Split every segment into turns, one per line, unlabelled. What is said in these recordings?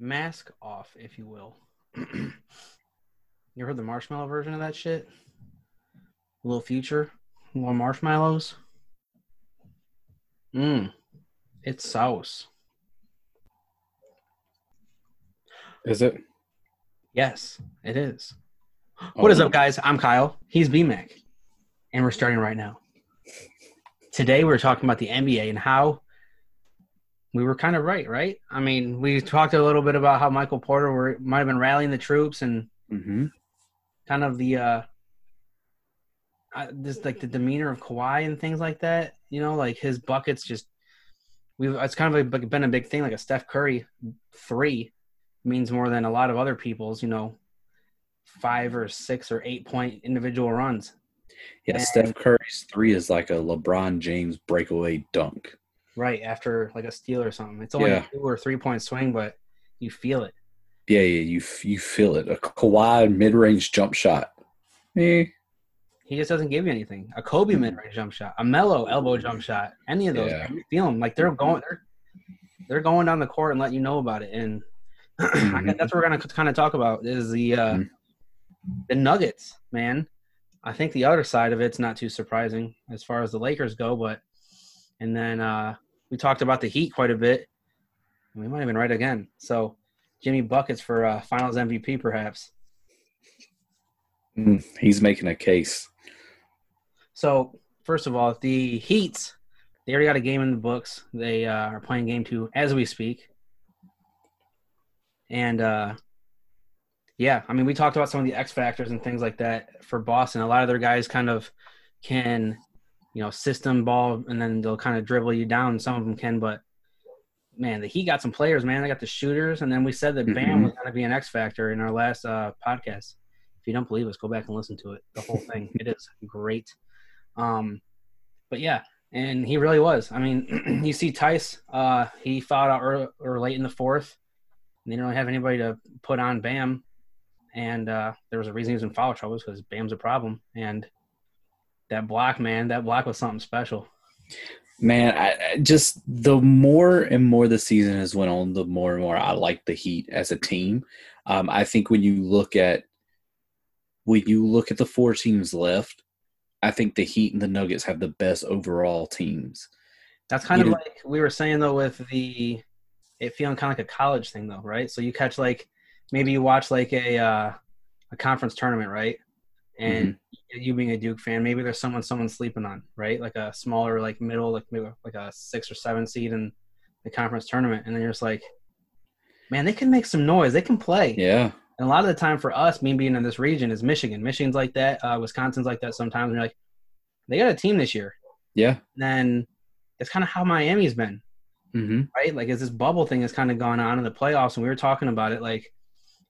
mask off, if you will. you heard the marshmallow version of that shit? A little future, little marshmallows. Mmm, it's sauce.
Is it?
Yes, it is. Oh. What is
Oh.
up, guys? I'm Kyle. He's BMAC, and we're starting right now. Today, we're talking about the NBA and how we were kind of right, right? I mean, we talked a little bit about how Michael Porter were, might have been rallying the troops and
Mm-hmm.
kind of the uh, uh just like the demeanor of Kawhi and things like that. You know, like his buckets just we've it's kind of like been a big thing. Like a Steph Curry three means more than a lot of other people's. You know, five or six or eight point individual runs.
Yeah,
And-
Steph Curry's three is like a LeBron James breakaway dunk.
Right after like a steal or something. It's only
Yeah.
a two or three point swing, but you feel it.
Yeah, yeah, you you feel it. A Kawhi mid range jump shot. Eh,
He just doesn't give you anything. A Kobe
Mhm.
mid range jump shot, a Melo elbow jump shot, any of those,
Yeah.
you feel them. Like they're going, they're they're going down the court and letting you know about it. And I guess that's what we're gonna kind of talk about is the uh,
Mhm.
the Nuggets, man. I think the other side of it's not too surprising as far as the Lakers go, but and then uh, we talked about the Heat quite a bit. We might have been right again. So Jimmy buckets for uh, Finals MVP, perhaps.
mm, he's making a case.
So first of all, the Heats, they already got a game in the books. They uh, are playing game two as we speak. And uh, yeah, I mean, we talked about some of the X factors and things like that for Boston. A lot of their guys kind of can, you know, system ball and then they'll kind of dribble you down. Some of them can, but man, the Heat got some players, man. They got the shooters, and then we said that Bam
Mhm.
was going to be an X factor in our last uh, podcast. If you don't believe us, go back and listen to it. The whole thing. it is great. Um, but yeah, and he really was. I mean, you see Theis, uh, he fouled out early, or late in the fourth. And they didn't really have anybody to put on Bam, and uh, there was a reason he was in foul trouble because Bam's a problem. And that block, man, that block was something special.
Man, I, I just the more and more the season has went on, the more and more I like the Heat as a team. Um, I think when you look at when you look at the four teams left, I think the Heat and the Nuggets have the best overall teams.
That's kind of
You-
like we were saying though with the it feeling kind of like a college thing though, right? So you catch like maybe you watch like a uh, a conference tournament, right? And you being a Duke fan, maybe there's someone someone's sleeping on, right? Like a smaller, like middle, like maybe like a six or seven seed in the conference tournament, and then you're just like, man, they can make some noise, they can play.
Yeah,
And a lot of the time for us, me being in this region, is Michigan. Michigan's like that. Uh, Wisconsin's like that sometimes. And you're like, they got a team this year.
yeah.
And then it's kind of how Miami's been,
hmm
right? Like, as this bubble thing has kind of gone on in the playoffs, and we were talking about it, like,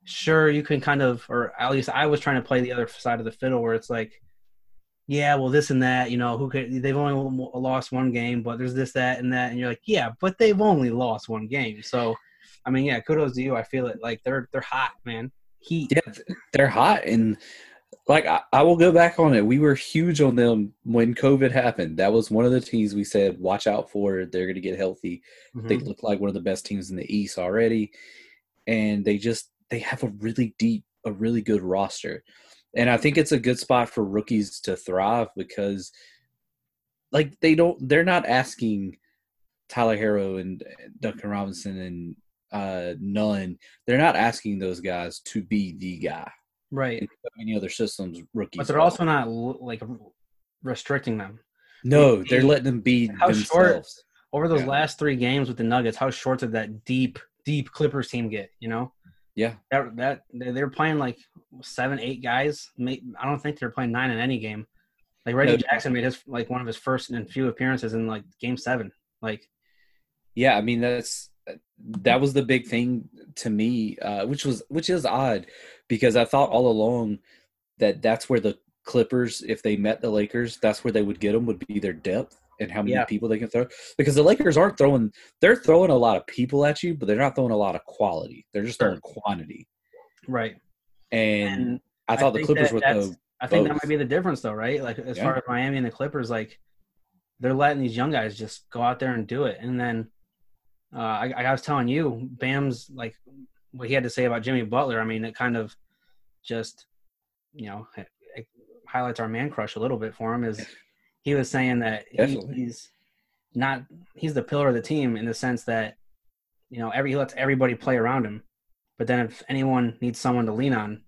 sure, you can kind of, or at least I was trying to play the other side of the fiddle where it's like, yeah, well, this and that, you know, who could, they've only lost one game, but there's this, that, and that. And you're like, yeah, but they've only lost one game. So, I mean, yeah, kudos to you. I feel it. Like, they're, they're hot, man. Heat.
Yeah, they're hot and like I, I will go back on it. We were huge on them when COVID happened. That was one of the teams we said, watch out for. They're going to get healthy. They
Mhm.
look like one of the best teams in the East already, and they just they have a really deep, a really good roster, and I think it's a good spot for rookies to thrive because, like, they don't, they're not asking Tyler Herro and Duncan Robinson and uh Nunn. They're not asking those guys to be the guy.
Right.
Many other systems, rookies.
But they're
are.
also not like restricting them.
no, they're letting them be
How short- over those
Yeah.
last three games with the Nuggets, how short did that deep, deep Clippers team get? You know,
Yeah,
that that they they were playing like seven, eight guys. I don't think they were playing nine in any game. Like Reggie
No.
Jackson made his like one of his first and few appearances in like game seven. Like
yeah i mean that's that was the big thing to me uh which was which is odd because i thought all along that that's where the clippers if they met the lakers that's where they would get them would be their depth and how many
Yeah.
people they can throw because the lakers aren't throwing they're throwing a lot of people at you but they're not throwing a lot of quality they're just throwing quantity
right.
and,
And
i thought the clippers were the
I think that might be the difference, though, right? Like as
Yeah.
far as Miami and the Clippers, like they're letting these young guys just go out there and do it. And then uh, I, I was telling you, Bam's like what he had to say about Jimmy Butler, I mean, it kind of just, you know, highlights our man crush a little bit for him. Is he was saying that he, he's not he's the pillar of the team in the sense that you know every he lets everybody play around him, but then if anyone needs someone to lean on,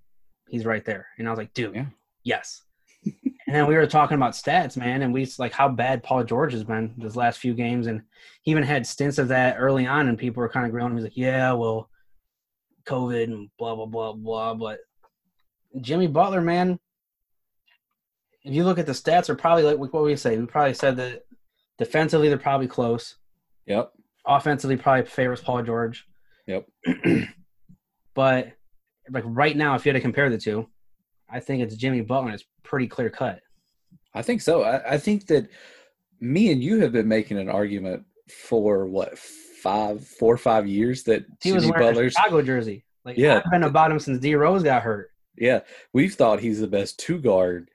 he's right there. And I was like, dude,
Yeah.
yes. and then we were talking about stats, man, and we like how bad Paul George has been this last few games, and he even had stints of that early on, and people were kind of grilling him. He's like, yeah, well, COVID and blah blah blah blah, but Jimmy Butler, man. If you look at the stats, are probably like what we say. We probably said that defensively they're probably close.
Yep.
Offensively, probably favors Paul George.
Yep.
but like right now, if you had to compare the two, I think it's Jimmy Butler. and It's pretty clear cut.
I think so. I, I think that me and you have been making an argument for what five, four or five years that
He was
Jimmy
wearing
Butler's.
a Chicago jersey. Like
Yeah.
I've been about him since D Rose got hurt.
Yeah, we've thought he's the best two guard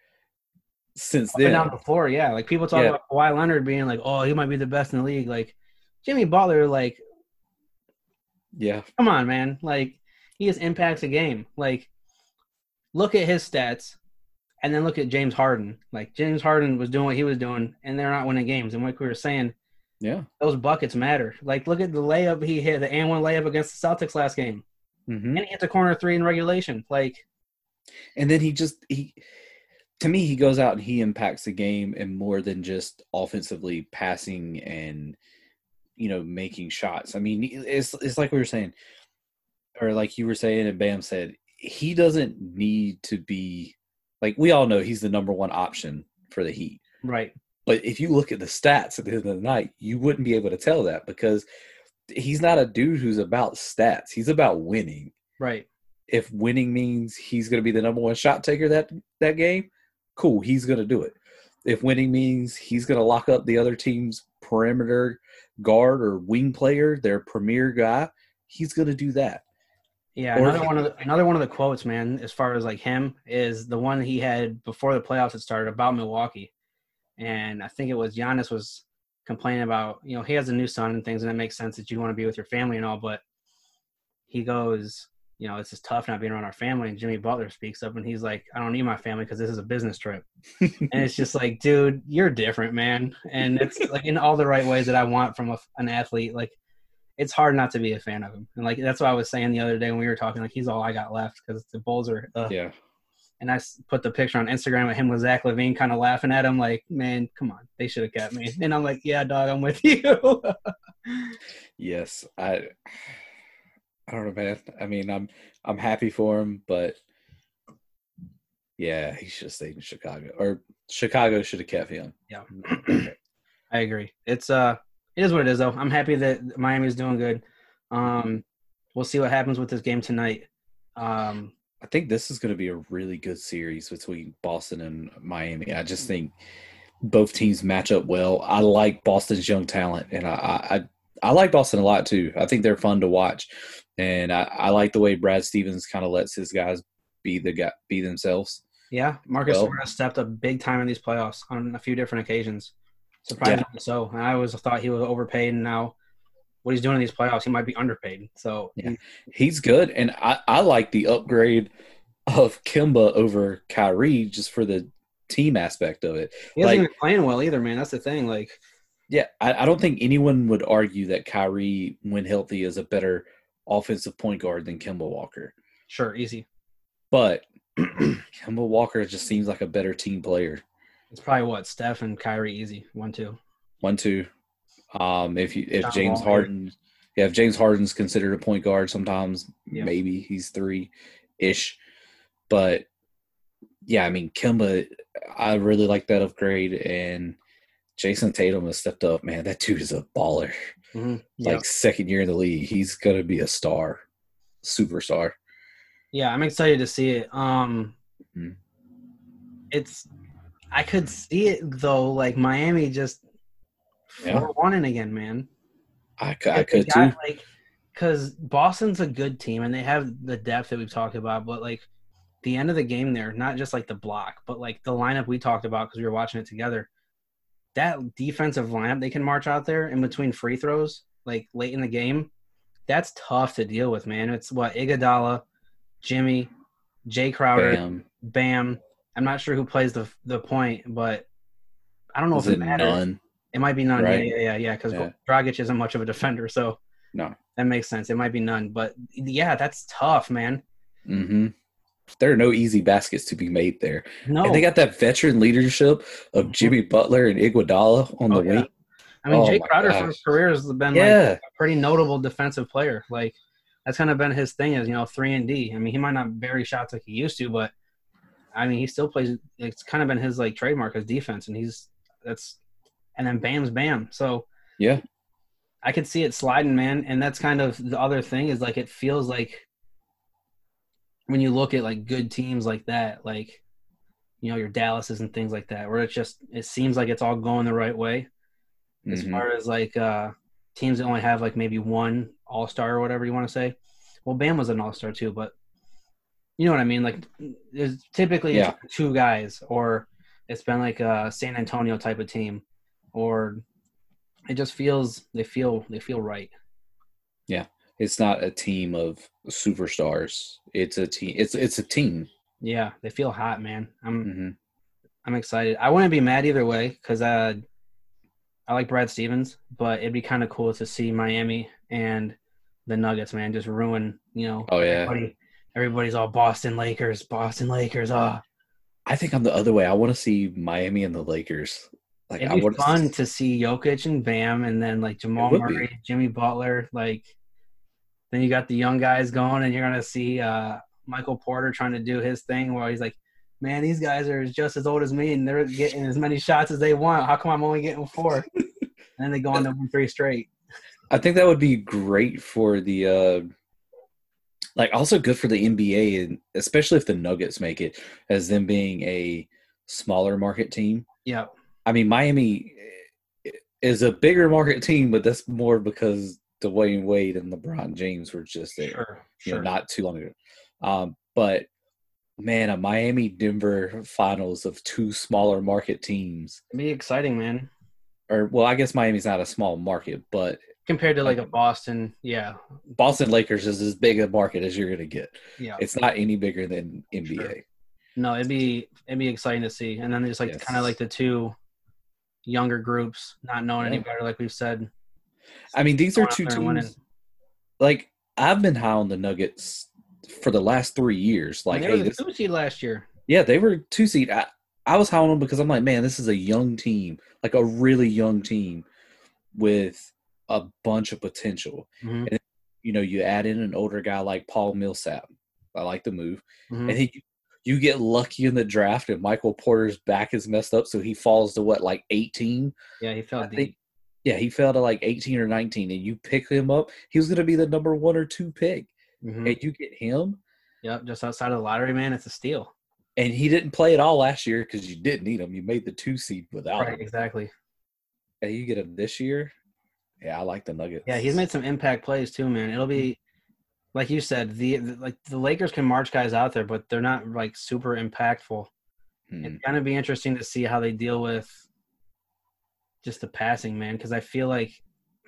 since then.
down floor, yeah. Like people talk
Yeah.
about Kawhi Leonard being like, oh, he might be the best in the league. Like Jimmy Butler, like,
Yeah,
come on, man. Like he just impacts a game. Like look at his stats and then look at James Harden. Like James Harden was doing what he was doing and they're not winning games. And like we were saying,
yeah.
those buckets matter. Like look at the layup he hit, the and one layup against the Celtics last game.
hmm
And he hit the corner three in regulation. Like
And then he just he, to me, he goes out and he impacts the game and more than just offensively passing and you know making shots. I mean, it's it's like we were saying, or like you were saying, and Bam said he doesn't need to be like we all know he's the number one option for the Heat.
right.
But if you look at the stats at the end of the night, you wouldn't be able to tell that because he's not a dude who's about stats. He's about winning.
Right.
If winning means he's going to be the number one shot taker that that game, cool, he's going to do it. If winning means he's going to lock up the other team's perimeter guard or wing player, their premier guy, he's going to do that.
Yeah,
Or-
another one of the, another one of the quotes, man, as far as like him is the one he had before the playoffs had started about Milwaukee, and I think it was Giannis was complaining about you know he has a new son and things, and it makes sense that you want to be with your family and all, but he goes, you know, this is tough not being around our family, and Jimmy Butler speaks up and he's like, I don't need my family because this is a business trip, and it's just like, dude, you're different, man, and it's like in all the right ways that I want from a, an athlete, like it's hard not to be a fan of him. And like that's what I was saying the other day when we were talking. Like he's all I got left because the Bulls are. Uh,
Yeah.
And I put the picture on Instagram of him with Zach LaVine, kind of laughing at him, like, "Man, come on, they should have kept me." And I'm like, "Yeah, dog, I'm with you."
Yes, I. I don't know, man. I mean, I'm I'm happy for him, but yeah, he should have stayed in Chicago, or Chicago should have kept him.
yeah, I agree. It's uh, it is what it is, though. I'm happy that Miami's doing good. Um, we'll see what happens with this game tonight. Um,
I think this is going to be a really good series between Boston and Miami. I just think both teams match up well. I like Boston's young talent, and I I, I like Boston a lot too. I think they're fun to watch, and I, I like the way Brad Stevens kind of lets his guys be the guy, be themselves.
Yeah, Marcus
Well-
Smart stepped up big time in these playoffs on a few different occasions. Surprisingly so. And I always thought he was overpaid, and now what he's doing in these playoffs, he might be underpaid. So
Yeah. He's good, and I, I like the upgrade of Kemba over Kyrie just for the team aspect of it.
he
Like-
even playing well either, man. That's the thing. Like,
Yeah, I, I don't think anyone would argue that Kyrie, when healthy, is a better offensive point guard than Kemba Walker.
sure, easy.
But Kemba Walker just seems like a better team player.
It's probably what Steph and Kyrie easy one two.
One, two. Um, if you if
John
James
Wall,
Harden, yeah, if James Harden's considered a point guard, sometimes maybe he's three ish. But yeah, I mean Kemba, I really like that upgrade, and Jayson Tatum has stepped up. Man, that dude is a baller.
Mm-hmm.
Like second year in the league, he's gonna be a star, superstar.
Yeah, I'm excited to see it. Um,
Mhm.
it's I could see it though. Like Miami just
Yeah.
four one again, man.
I, cou- I could too.
Like, because Boston's a good team and they have the depth that we've talked about, but like the end of the game there, not just like the block, but like the lineup we talked about because we were watching it together. That defensive lineup they can march out there in between free throws, like late in the game, that's tough to deal with, man. It's what Iguodala, Jimmy, Jae Crowder, Bam. Bam. I'm not sure who plays the the point, but I don't know Is if it, it matters. None? It might be none. Right? Yeah, yeah, yeah, yeah. Because yeah. Dragic isn't much of a defender, so
no,
that makes sense. It might be none, but yeah, that's tough, man.
Mm-hmm. There are no easy baskets to be made there. No, and they got that veteran leadership of mm-hmm. Jimmy Butler and Iguodala on oh, the yeah. wing.
I mean, oh Jae Crowder for his career has been yeah. like a pretty notable defensive player. Like that's kind of been his thing, is you know three and D. I mean, he might not bury shots like he used to, but I mean, he still plays. It's kind of been his like trademark as defense, and he's that's and then Bam's Bam. So
yeah,
I could see it sliding, man. And that's kind of the other thing is like it feels like when you look at like good teams like that, like you know your Dallases and things like that, where it just it seems like it's all going the right way. As mm-hmm. far as like uh teams that only have like maybe one All Star or whatever you want to say. Well, Bam was an All Star too, but you know what I mean. Like there's typically yeah. two guys, or it's been like a San Antonio type of team, or it just feels they feel they feel right.
Yeah, it's not a team of superstars. It's a team. It's it's a team.
Yeah, they feel hot, man. I'm mm-hmm. I'm excited. I wouldn't be mad either way because uh, I like Brad Stevens, but it'd be kind of cool to see Miami and the Nuggets, man, just ruin. You know,
oh yeah,
everybody, everybody's all Boston Lakers, Boston Lakers. Ah, oh.
I think I'm the other way. I want to see Miami and the Lakers.
Like, It'd be fun to see Jokic and Bam, and then like Jamal Murray, be. Jimmy Butler. Like, then you got the young guys going, and you're gonna see uh, Michael Porter trying to do his thing, where he's like, "Man, these guys are just as old as me, and they're getting as many shots as they want. How come I'm only getting four? and then they go on to win three straight.
I think that would be great for the, uh, like, also good for the NBA, and especially if the Nuggets make it as them being a smaller market team.
Yeah
I mean, Miami is a bigger market team, but that's more because Dwyane Wade and LeBron James were just there, sure, you sure. know, not too long ago. Um, but man, a Miami Denver finals of two smaller market teams.
It'd be exciting, man.
Or well, I guess Miami's not a small market, but
compared to like a Boston, yeah.
Boston Lakers is as big a market as you're gonna get. Yeah. It's not any bigger than NBA. Sure.
No, it'd be it'd be exciting to see. And then there's like yes. kind of like the two younger groups, not knowing yeah. any better, like we've said.
I mean, these are two teams. Like I've been high on the Nuggets for the last three years. Like,
they hey, were the two seed last year.
Yeah, they were two seed. I, I was high on them because I'm like, man, this is a young team, like a really young team with a bunch of potential. Mm-hmm. And you know, you add in an older guy like Paul Millsap. I like the move, mm-hmm. and he you get lucky in the draft and Michael Porter's back is messed up, so he falls to what, like 18?
Yeah, he fell I deep. Think,
yeah, he fell to like 18 or 19, and you pick him up, he was going to be the number one or two pick. Mm-hmm. And you get him.
Yep, just outside of the lottery, man, it's a steal.
And he didn't play at all last year because you didn't need him. You made the two seed without right, him.
Exactly.
And you get him this year. Yeah, I like the Nuggets.
Yeah, he's made some impact plays too, man. It'll be like you said, the, the, like the Lakers can march guys out there, but they're not like super impactful. Hmm. It's gonna be interesting to see how they deal with just the passing, man. Because I feel like,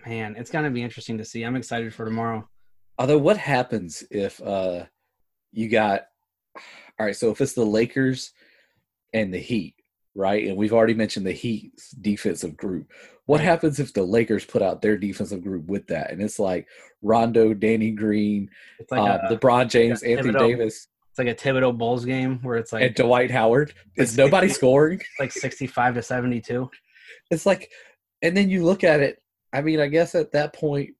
man, it's gonna be interesting to see. I'm excited for tomorrow.
Although, what happens if uh you got all right? So if it's the Lakers and the Heat, right? And we've already mentioned the Heat's defensive group. What happens if the Lakers put out their defensive group with that? And it's like Rondo, Danny Green, like uh, a, LeBron James, like Anthony Thibodeau, Davis.
It's like a Thibodeau Bulls game where it's like
and Dwight Howard. Is nobody 60, scoring?
Like sixty-five to seventy-two.
It's like, and then you look at it. I mean, I guess at that point,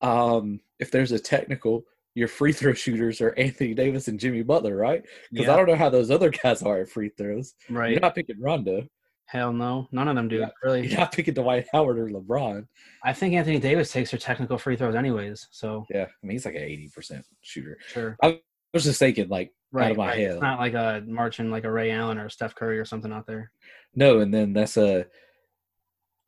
um, if there's a technical, your free throw shooters are Anthony Davis and Jimmy Butler, right? Because yeah. I don't know how those other guys are at free throws.
Right.
You're not picking Rondo.
Hell no, none of them do. Really,
you're not picking Dwight Howard or LeBron.
I think Anthony Davis takes her technical free throws anyways. So
yeah, I mean he's like an eighty percent shooter.
Sure.
I was just thinking like right, out of my
right.
head.
It's not like a marching like a Ray Allen or Steph Curry or something out there.
No, and then that's a.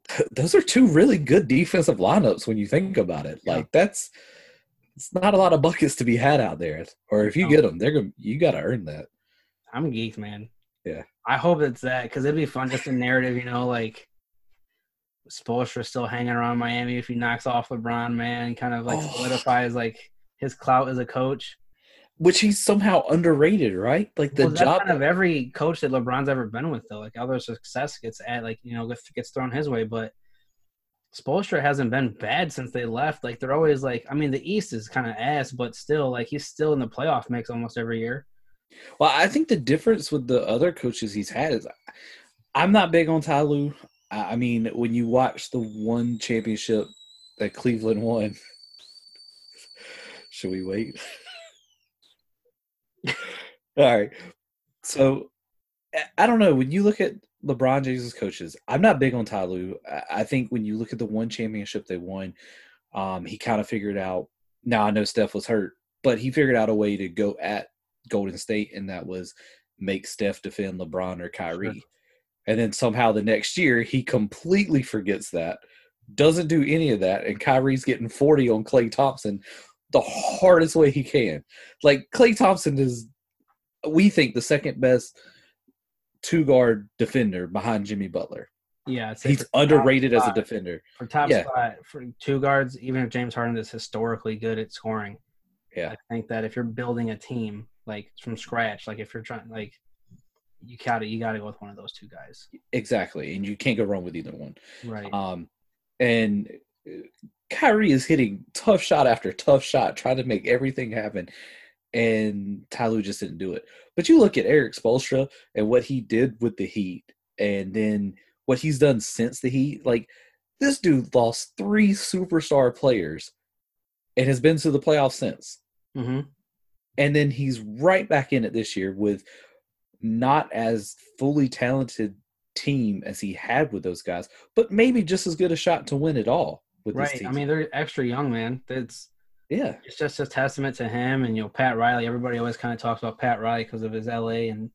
Those are two really good defensive lineups when you think about it. Like that's it's not a lot of buckets to be had out there. Or if you get them, they're gonna you got to earn that.
I'm geeked, man.
Yeah.
I hope it's that because it'd be fun, just a narrative, you know, like Spoelstra still hanging around Miami if he knocks off LeBron, man, kind of like
Oh.
solidifies like his clout as a coach.
Which he's somehow underrated, right? Like the
well,
job.
kind of every coach that LeBron's ever been with, though. Like all their success gets at like you know gets, thrown his way, but Spoelstra hasn't been bad since they left. Like they're always like, I mean, the East is kind of ass, but still, like he's still in the playoff mix almost every year.
Well, I think the difference with the other coaches he's had is I'm not big on Ty Lue. I I mean, when you watch the one championship that Cleveland won, should we wait? All right. So I- don't know. When you look at LeBron James' coaches, I'm not big on Ty Lue. I- think when you look at the one championship they won, um, he kind of figured out. Now I know Steph was hurt, but he figured out a way to go at Golden State, and that was make Steph defend LeBron or Kyrie. And then somehow the next year he completely forgets that, doesn't do any of that, and Kyrie's getting 40 on Klay Thompson the hardest way he can. Like Klay Thompson is, we think, the second best two guard defender behind Jimmy Butler.
Yeah,
He's underrated as a defender.
For top
Yeah.
spot for two guards, even if James Harden is historically good at scoring,
Yeah.
I think that if you're building a team like from scratch, like if you're trying, like you gotta you gotta go with one of those two guys,
Exactly. And you can't go wrong with either one.
right?
Um, and Kyrie is hitting tough shot after tough shot, trying to make everything happen. And Ty Lue just didn't do it. But you look at Erik Spoelstra and what he did with the Heat, and then what he's done since the Heat. Like, this dude lost three superstar players and has been to the playoffs since.
hmm
And then he's right back in it this year with not as fully talented team as he had with those guys, but maybe just as good a shot to win it all with
Right. I mean, they're extra young, man. It's
yeah,
it's just a testament to him and you know Pat Riley. Everybody always kind of talks about Pat Riley because of his LA and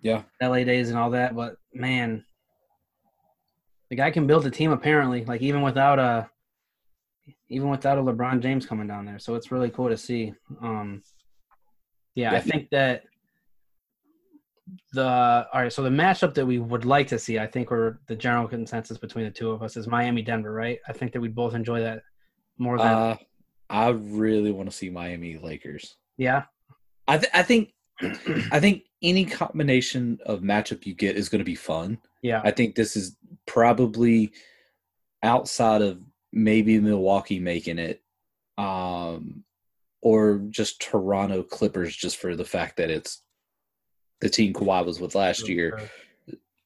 yeah,
LA days and all that. But man, the guy can build a team apparently. Like even without a even without a LeBron James coming down there. So it's really cool to see. Um, yeah, I think that the all right. So the matchup that we would like to see, I think, or the general consensus between the two of us is Miami Denver, right? I think that we'd both enjoy that more than
uh, I really want to see Miami Lakers.
yeah.
I th- I think I think any combination of matchup you get is going to be fun.
Yeah.
I think this is probably outside of maybe Milwaukee making it, um, or just Toronto Clippers, just for the fact that it's the team Kawhi was with last year.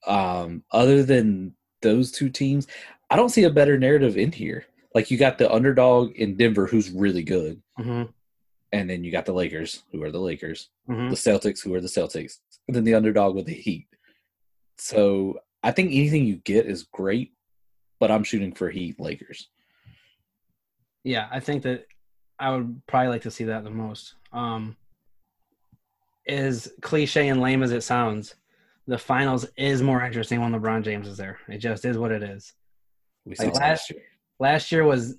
Um, other than those two teams, I don't see a better narrative in here. Like you got the underdog in Denver, who's really good,
hmm
and then you got the Lakers, who are the Lakers,
hmm
the Celtics, who are the Celtics, and then the underdog with the Heat. So I think anything you get is great, but I'm shooting for Heat Lakers.
Yeah, I think that I would probably like to see that the most. Um, as cliche and lame as it sounds, the finals is more interesting when LeBron James is there. It just is what it is.
We
Like last-
year.
Last year was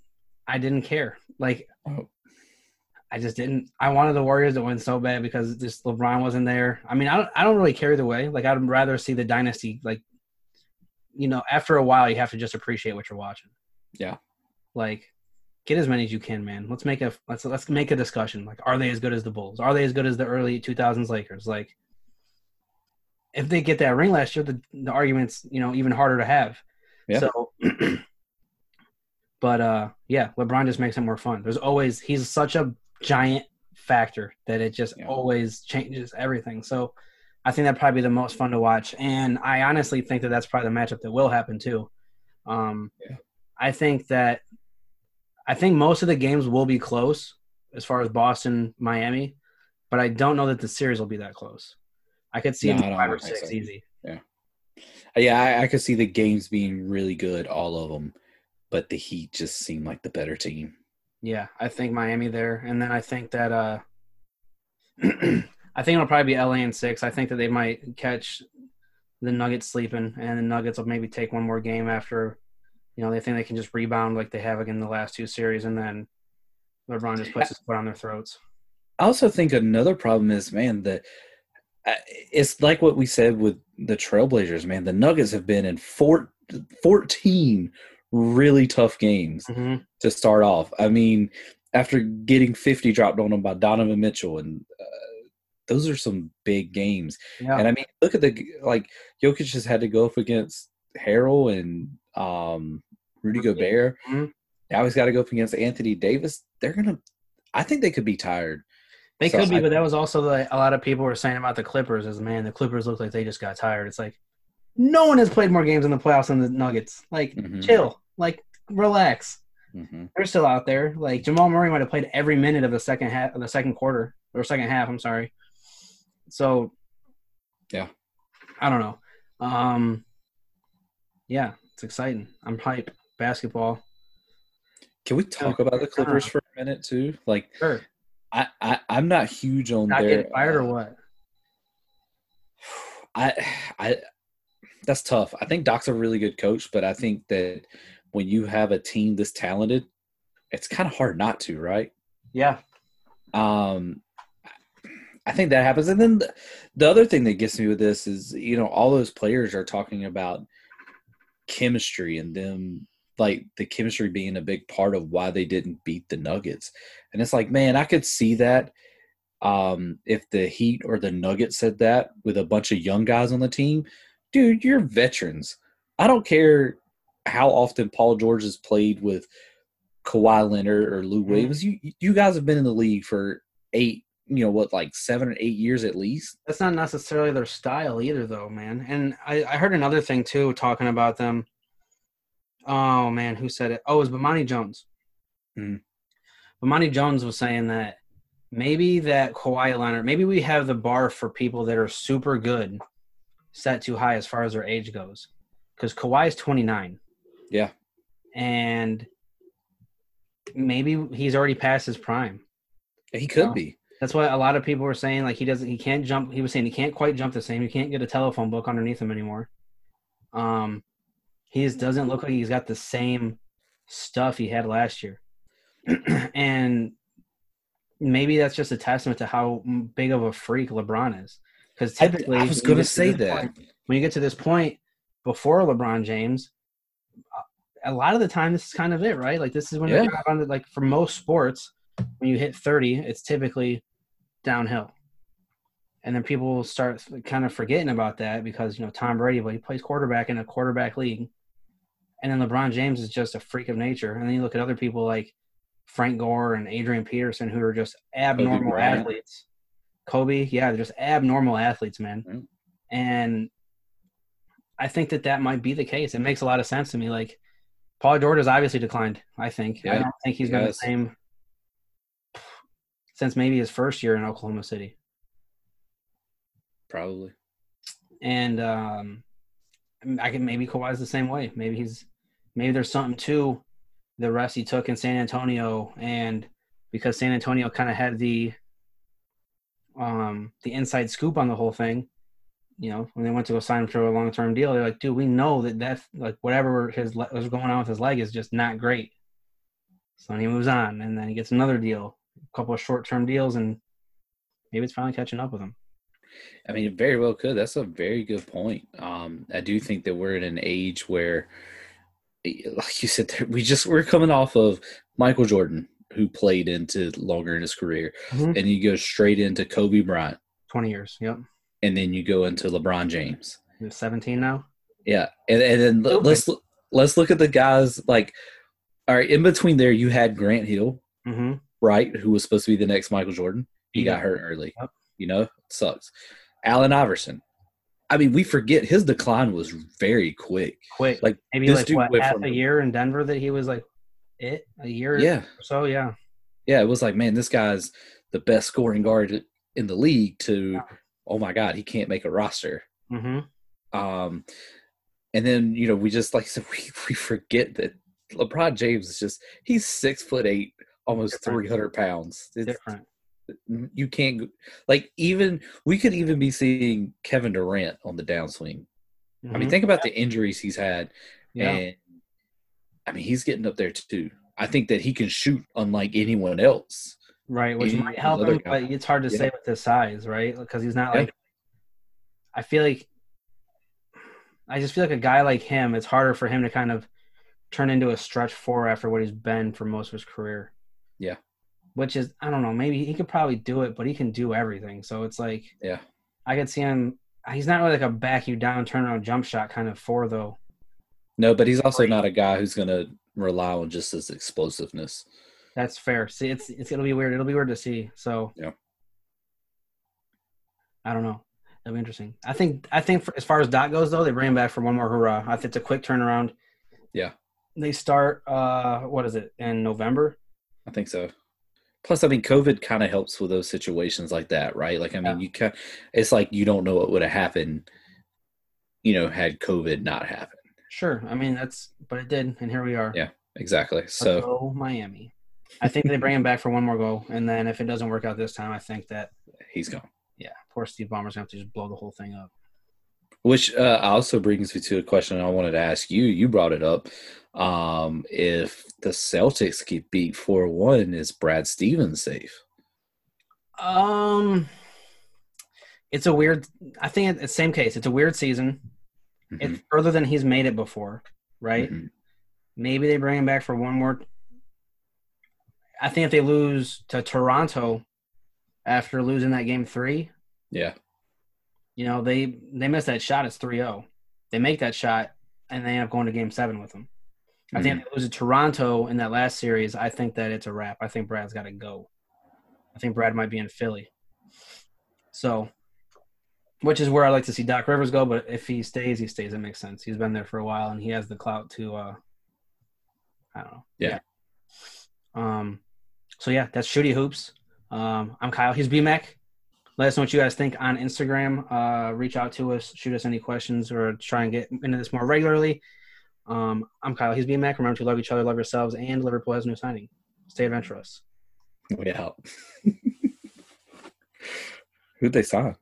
I didn't care. Like
Oh.
I just didn't. I wanted the Warriors to win so bad because just LeBron wasn't there. I mean, I don't. I don't really care either way. Like I'd rather see the dynasty. Like, you know, after a while, you have to just appreciate what you're watching.
Yeah.
Like, get as many as you can, man. Let's make a let's let's make a discussion. Like, are they as good as the Bulls? Are they as good as the early 2000s Lakers? Like, if they get that ring last year, the the argument's you know even harder to have.
Yeah.
So. But uh, yeah, LeBron just makes it more fun. There's always he's such a giant factor that it just
Yeah.
always changes everything. So I think that'd probably be the most fun to watch, and I honestly think that that's probably the matchup that will happen too. Um,
Yeah.
I think that I think most of the games will be close as far as Boston, Miami, but I don't know that the series will be that close. I could see
No,
five or six
so.
easy.
Yeah, I, I could see the games being really good, all of them, but the Heat just seem like the better team.
Yeah, I think Miami there, and then I think that uh, I think it'll probably be LA in six. I think that they might catch the Nuggets sleeping, and the Nuggets will maybe take one more game after, you know, they think they can just rebound like they have again the last two series, and then LeBron just puts his foot on their throats.
I also think another problem is, man, that uh, it's like what we said with the Trailblazers, man. The Nuggets have been in four, 14 really tough games
hmm
to start off. I mean, after getting 50 dropped on them by Donovan Mitchell, and uh, those are some big games.
Yeah.
And I mean, look at the like Jokic just had to go up against Harrell and um, Rudy. Gobert.
Mhm.
Now he's got to go up against Anthony Davis. They're gonna. I think they could be tired.
They
So
could be,
I-
but that was also like a lot of people were saying about the Clippers is man, the Clippers look like they just got tired. It's like no one has played more games in the playoffs than the Nuggets. Like
Mhm.
chill, like relax.
hmm
They're still out there. Like Jamal Murray might have played every minute of the second half of the second quarter or second half. I'm sorry. So,
Yeah.
I don't know. Um, yeah, it's exciting. I'm hype. Basketball.
Can we talk about the Clippers for a minute too? Like,
Sure.
I, I I'm not huge on
Not
their
getting fired or
uh,
what?
I I that's tough. I think Doc's a really good coach, but I think that when you have a team this talented, it's kind of hard not to, right?
Yeah.
Um I think that happens. And then the, the other thing that gets me with this is, you know, all those players are talking about chemistry and them like the chemistry being a big part of why they didn't beat the Nuggets. And it's like, man, I could see that um if the Heat or the Nuggets said that with a bunch of young guys on the team. Dude, you're veterans. I don't care how often Paul George has played with Kawhi Leonard or Lou Williams. You you guys have been in the league for eight, you know what, like seven or eight years at least.
That's not necessarily their style either, though, man. And I, I heard another thing too, talking about them. Oh man, who said it? Oh, it was Bomani Jones.
Mhm.
Bomani Jones was saying that maybe that Kawhi Leonard, maybe we have the bar for people that are super good set too high as far as their age goes, because Kawhi is 29.
Yeah.
and maybe he's already past his prime.
He could
Yeah.
be.
That's why a lot of people were saying like he doesn't he can't jump he was saying he can't quite jump the same. He can't get a telephone book underneath him anymore. Um he just doesn't look like he's got the same stuff he had last year. and maybe that's just a testament to how big of a freak LeBron is. Because typically,
I was
when you
gonna
get to
say
this
that.
point- when you get to this point before LeBron James, a lot of the time this is kind of it, right? Like this is when
Yeah.
you're on the, like for most sports, when you hit 30, it's typically downhill. And then people will start kind of forgetting about that because, you know, Tom Brady, but he plays quarterback in a quarterback league. And then LeBron James is just a freak of nature. And then you look at other people like Frank Gore and Adrian Peterson who are just abnormal athletes. Kobe, yeah, they're just abnormal athletes, man.
Mhm.
And I think that that might be the case. It makes a lot of sense to me. Like Paul George has obviously declined. I think. I don't think he's been the same since maybe his first year in Oklahoma City.
Probably.
And um, I can maybe Kawhi's the same way. Maybe he's maybe there's something to the rest he took in San Antonio, and because San Antonio kind of had the um the inside scoop on the whole thing. You know, when they went to go sign him for a long term deal, they're like, "Dude, we know that that's like whatever his le- was going on with his leg is just not great." So then he moves on, and then he gets another deal, couple of short term deals, and maybe it's finally catching up with him.
I mean, it very well could. That's a very good point. Um, I do think that we're in an age where, like you said, we just we're coming off of Michael Jordan, who played into longer in his career,
Mhm.
and you go straight into Kobe Bryant,
Twenty years. Yep.
and then you go into LeBron James.
He's 17 now.
Yeah, and and then
Stupid.
let's let's look at the guys like, all right, in between there, you had Grant Hill,
Mm-hmm.
Right, who was supposed to be the next Michael Jordan. He
Yeah.
got hurt early.
Yep.
You know, sucks. Allen Iverson. I mean, we forget his decline was very quick.
Quick.
Like,
maybe
this
like
dude
what half a year in Denver that he was like it a year
Yeah,
or so. Yeah.
yeah. It was like, man, this guy's the best scoring guard in the league. To,
Yeah.
oh my god, he can't make a roster.
Mm-hmm.
Um, and then you know we just like said we we forget that LeBron James is just he's six foot eight, almost
Different.
three hundred pounds. It's,
Different.
you can't like even we could even be seeing Kevin Durant on the downswing. I mean,
Mhm.
think about the injuries he's had,
yeah.
and I mean he's getting up there too. I think that he can shoot unlike anyone else.
right, which might help him, but it's hard to
Yeah.
say with his size, right? Because he's not
Yeah.
like. I feel like. I just feel like a guy like him. It's harder for him to kind of turn into a stretch four after what he's been for most of his career.
Yeah.
Which is I don't know, maybe he could probably do it, but he can do everything. So it's like
Yeah.
I could see him he's not really like a back you down, turn around jump shot kind of four though.
No, but he's also not a guy who's gonna rely on just his explosiveness.
That's fair. See, it's it's it'll be weird. It'll be weird to see. So
Yeah.
I don't know. That'll be interesting. I think I think for, as far as Doc goes though, they bring him back for one more hurrah. I think it's a quick turnaround.
Yeah.
They start uh what is it in November?
I think so. Plus, I mean, COVID kind of helps with those situations like that, right? Like, I mean,
Yeah.
you can It's like you don't know what would have happened, you know, had COVID not happened.
Sure. I mean that's but it did, and here we are.
Yeah. Exactly. So
go Miami. I think they bring him back for one more go, and then if it doesn't work out this time, I think that
he's gone.
yeah, poor Steve Ballmer's gonna have to just blow the whole thing up.
Which uh, also brings me to a question I wanted to ask you. You brought it up. Um, if the Celtics get beat four one, is Brad Stevens safe?
Um, it's a weird. I think it's same case. It's a weird season.
Mhm,
It's further than he's made it before, right?
mhm.
Maybe they bring him back for one more. I think if they lose to Toronto after losing that game three,
Yeah.
You know they they miss that shot. It's 3-0. They make that shot and they end up going to game seven with him. I think if they lose to Toronto in that last series, I think that it's a wrap. I think Brad's got to go. I think Brad might be in Philly. So, which is where I like to see Doc Rivers go. But if he stays, he stays. It makes sense. He's been there for a while and he has the clout to. uh I don't know.
Yeah.
Um. So yeah, that's Shooty Hoops. Um, I'm Kyle. He's BMAC. Let us know what you guys think on Instagram. Uh, reach out to us, shoot us any questions, or try and get into this more regularly. Um, I'm Kyle. He's BMAC. Remember to love each other, love yourselves, and Liverpool has new signing. Stay adventurous.
We out. Who'd they sign?